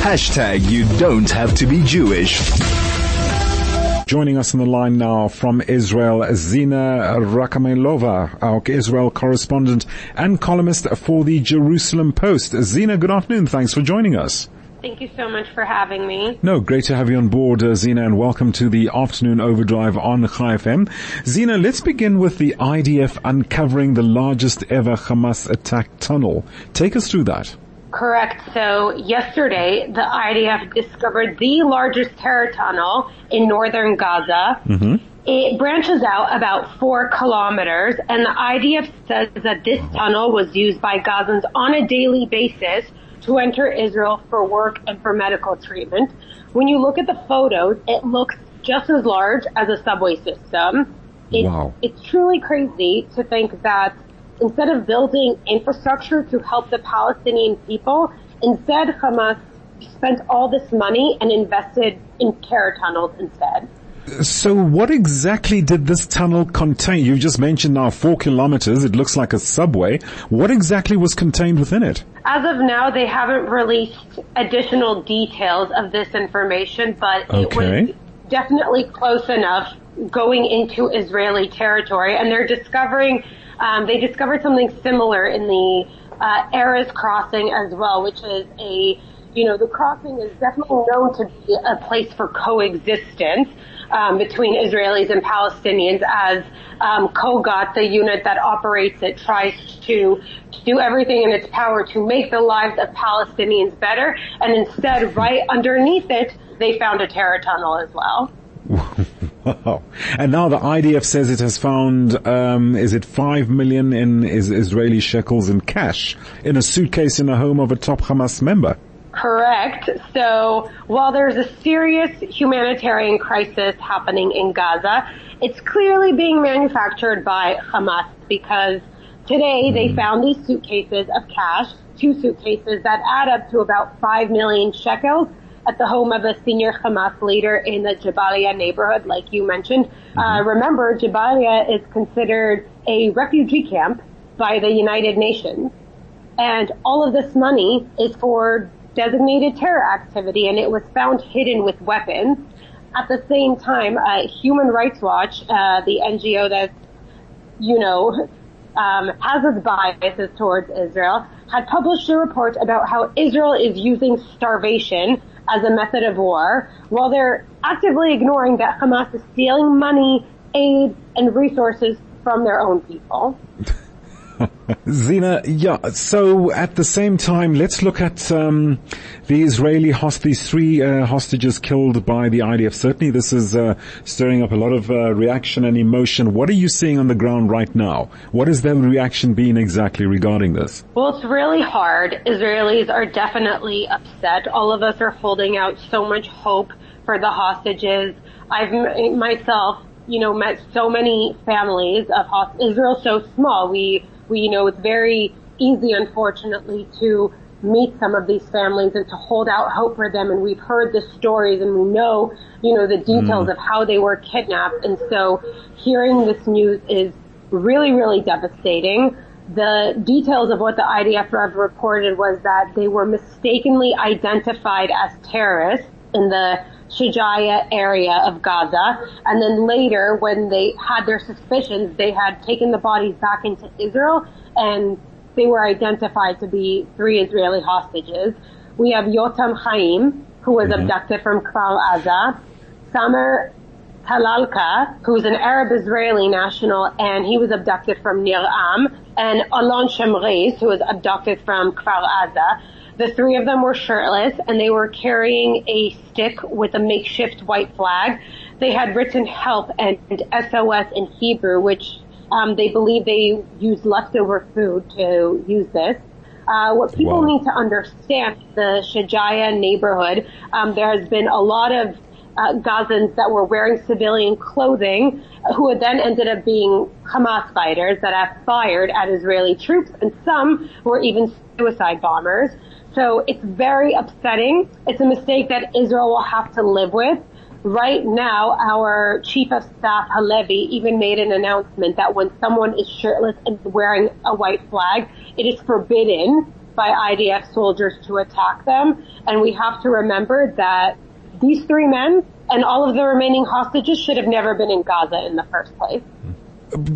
Hashtag you don't have to be Jewish. Joining us on the line now from Israel, Zina Rakhamilova, our Israel correspondent and columnist for the Jerusalem Post. Zina, good afternoon. Thanks for joining us. Thank you so much for having me. No, great to have you on board, uh, Zina, and welcome to the afternoon overdrive on Chai FM. Zina, let's begin with the IDF uncovering the largest ever Hamas attack tunnel. Take us through that. Correct. So yesterday, the IDF discovered the largest terror tunnel in northern Gaza. Mm-hmm. It branches out about four kilometers, and the IDF says that this tunnel was used by Gazans on a daily basis to enter Israel for work and for medical treatment. When you look at the photos, it looks just as large as a subway system. It's, wow. It's truly crazy to think that instead of building infrastructure to help the Palestinian people, instead Hamas spent all this money and invested in terror tunnels instead. So what exactly did this tunnel contain? You just mentioned now four kilometers. It looks like a subway. What exactly was contained within it? As of now, they haven't released additional details of this information, but okay. it was definitely close enough going into Israeli territory. And they're discovering, um, they discovered something similar in the uh, Erez crossing as well, which is a you know, the crossing is definitely known to be a place for coexistence um, between Israelis and Palestinians as um, the unit that operates it, tries to do everything in its power to make the lives of Palestinians better. And instead, right underneath it, they found a terror tunnel as well. And now the IDF says it has found, um, is it five million in is Israeli shekels in cash in a suitcase in the home of a top Hamas member? Correct. So while there's a serious humanitarian crisis happening in Gaza, it's clearly being manufactured by Hamas because today they found these suitcases of cash, two suitcases that add up to about 5 million shekels at the home of a senior Hamas leader in the Jabalia neighborhood, like you mentioned. Uh, mm-hmm. remember, Jabalia is considered a refugee camp by the United Nations. And all of this money is for designated terror activity and it was found hidden with weapons. At the same time, uh, Human Rights Watch, uh, the NGO that, you know, um, has its biases towards Israel, had published a report about how Israel is using starvation as a method of war, while they're actively ignoring that Hamas is stealing money, aid, and resources from their own people. Zina, yeah, so at the same time, let's look at um, the Israeli host, these three uh, hostages killed by the IDF. Certainly this is uh, stirring up a lot of uh, reaction and emotion. What are you seeing on the ground right now? What has their reaction been exactly regarding this? Well, it's really hard. Israelis are definitely upset. All of us are holding out so much hope for the hostages. I've myself, you know, met so many families of hostages. Israel's so small. We we, you know, it's very easy, unfortunately, to meet some of these families and to hold out hope for them. And we've heard the stories and we know, you know, the details mm. of how they were kidnapped. And so hearing this news is really, really devastating. The details of what the IDF reported was that they were mistakenly identified as terrorists in the Shujaya area of Gaza. And then later, when they had their suspicions, they had taken the bodies back into Israel and they were identified to be three Israeli hostages. We have Yotam Chaim, who was mm-hmm. abducted from Kfar Aza, Samer Talalka, who's an Arab Israeli national, and he was abducted from Nir Am, and Alon Shamriz, who was abducted from Kfar Aza. The three of them were shirtless and they were carrying a stick with a makeshift white flag. They had written help and SOS in Hebrew, which um, they believe they used leftover food to use this. Uh, what people wow. need to understand, the Shujaya neighborhood, um, there has been a lot of uh, Gazans that were wearing civilian clothing who had then ended up being Hamas fighters that have fired at Israeli troops and some were even suicide bombers. So it's very upsetting. It's a mistake that Israel will have to live with. Right now, our chief of staff, Halevi, even made an announcement that when someone is shirtless and wearing a white flag, it is forbidden by IDF soldiers to attack them. And we have to remember that these three men and all of the remaining hostages should have never been in Gaza in the first place. Hmm.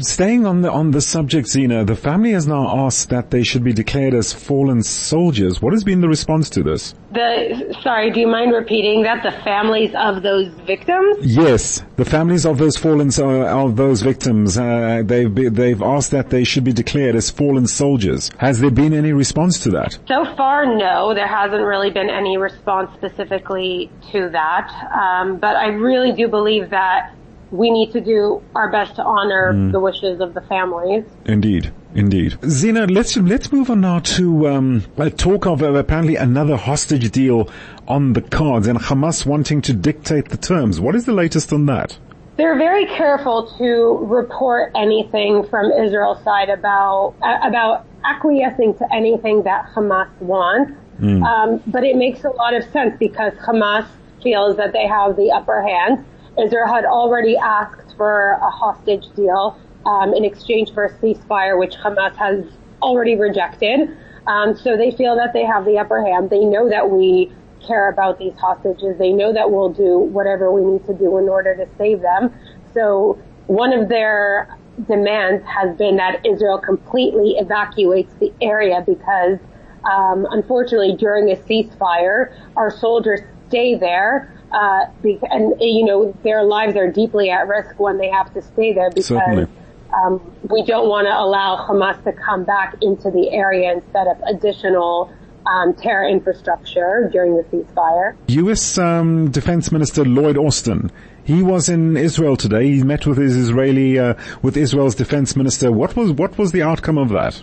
Staying on the on the subject, Zina, the family has now asked that they should be declared as fallen soldiers. What has been the response to this? The sorry, do you mind repeating that? The families of those victims? Yes, the families of those fallen of those victims. Uh, they've be, they've asked that they should be declared as fallen soldiers. Has there been any response to that? So far, no. There hasn't really been any response specifically to that. Um, but I really do believe that we need to do our best to honor mm. the wishes of the families. Indeed. Indeed. Zina, let's, let's move on now to, um, talk of uh, apparently another hostage deal on the cards and Hamas wanting to dictate the terms. What is the latest on that? They're very careful to report anything from Israel's side about, uh, about acquiescing to anything that Hamas wants. Mm. Um, but it makes a lot of sense because Hamas feels that they have the upper hand Israel had already asked for a hostage deal um, in exchange for a ceasefire, which Hamas has already rejected. Um, so they feel that they have the upper hand. They know that we care about these hostages. They know that we'll do whatever we need to do in order to save them. So one of their demands has been that Israel completely evacuates the area because, um, unfortunately, during a ceasefire, our soldiers stay there uh, and you know their lives are deeply at risk when they have to stay there because um, we don't want to allow Hamas to come back into the area and set up additional um, terror infrastructure during the ceasefire. U.S. Um, Defense Minister Lloyd Austin. He was in Israel today. He met with his Israeli, uh, with Israel's defense minister. What was what was the outcome of that?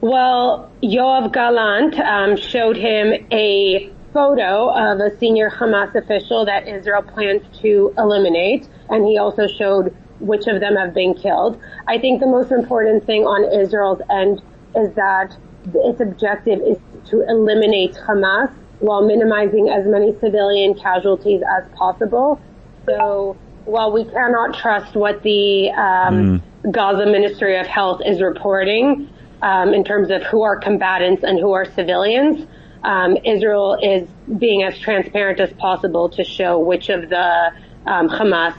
Well, Yoav Gallant um, showed him a photo of a senior Hamas official that Israel plans to eliminate, and he also showed which of them have been killed. I think the most important thing on Israel's end is that its objective is to eliminate Hamas while minimizing as many civilian casualties as possible. So while we cannot trust what the um, mm. Gaza Ministry of Health is reporting um, in terms of who are combatants and who are civilians, um, Israel is being as transparent as possible to show which of the um, Hamas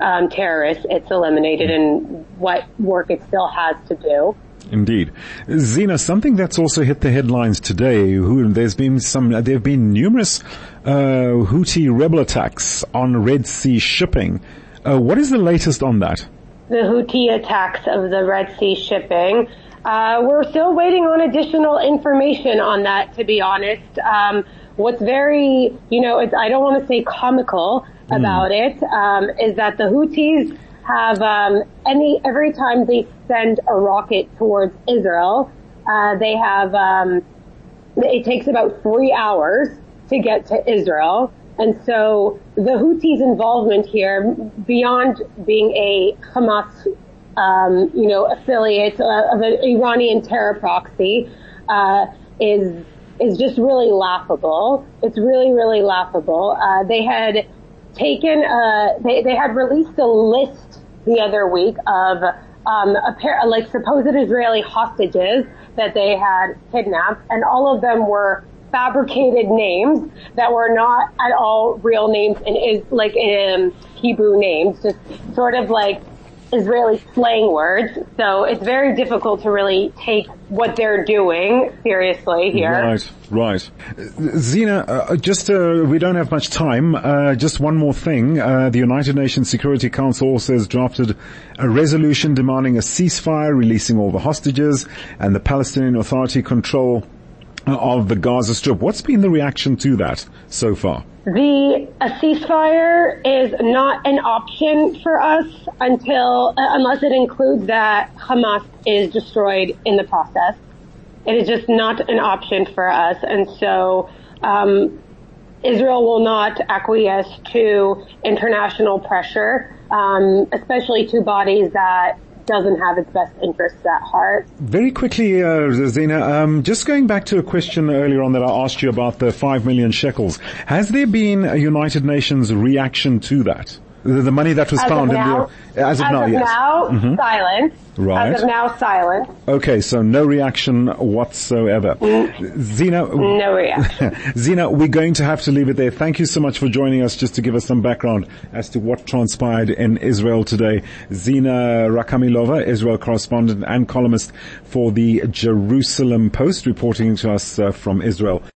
um, terrorists it's eliminated and what work it still has to do. Indeed, Zina. Something that's also hit the headlines today. Who, there's been some. There have been numerous uh, Houthi rebel attacks on Red Sea shipping. Uh, what is the latest on that? The Houthi attacks of the Red Sea shipping. Uh, we're still waiting on additional information on that, to be honest. Um, what's very, you know, I don't want to say comical mm. about it, um, is that the Houthis have um, any every time they send a rocket towards Israel, uh, they have um, it takes about three hours to get to Israel. And so the Houthis' involvement here, beyond being a Hamas um, you know, affiliate uh, of an Iranian terror proxy, uh, is is just really laughable. It's really, really laughable. Uh, they had taken, uh, they they had released a list the other week of um, a pair, like supposed Israeli hostages that they had kidnapped, and all of them were fabricated names that were not at all real names and is like in Hebrew names, just sort of like Israeli slang words, so it's very difficult to really take what they're doing seriously here. Right, right. Zina, uh, just uh, we don't have much time. Uh, just one more thing. Uh, the United Nations Security Council also has drafted a resolution demanding a ceasefire, releasing all the hostages, and the Palestinian Authority control of the Gaza Strip. What's been the reaction to that so far? The a ceasefire is not an option for us until uh, unless it includes that Hamas is destroyed in the process. It is just not an option for us, and so um, Israel will not acquiesce to international pressure, um, especially to bodies that doesn't have its best interests at heart. Very quickly, uh, Zina, um, just going back to a question earlier on that I asked you about the five million shekels. Has there been a United Nations reaction to that? The, the money that was As found of in now, the, as of as now, of yes. Mm-hmm. now, silence. Right. As of now, silent. Okay, so no reaction whatsoever. Zina, No reaction. Zina, we're going to have to leave it there. Thank you so much for joining us just to give us some background as to what transpired in Israel today. Zina Rakhamilova, Israel correspondent and columnist for the Jerusalem Post, reporting to us uh, from Israel.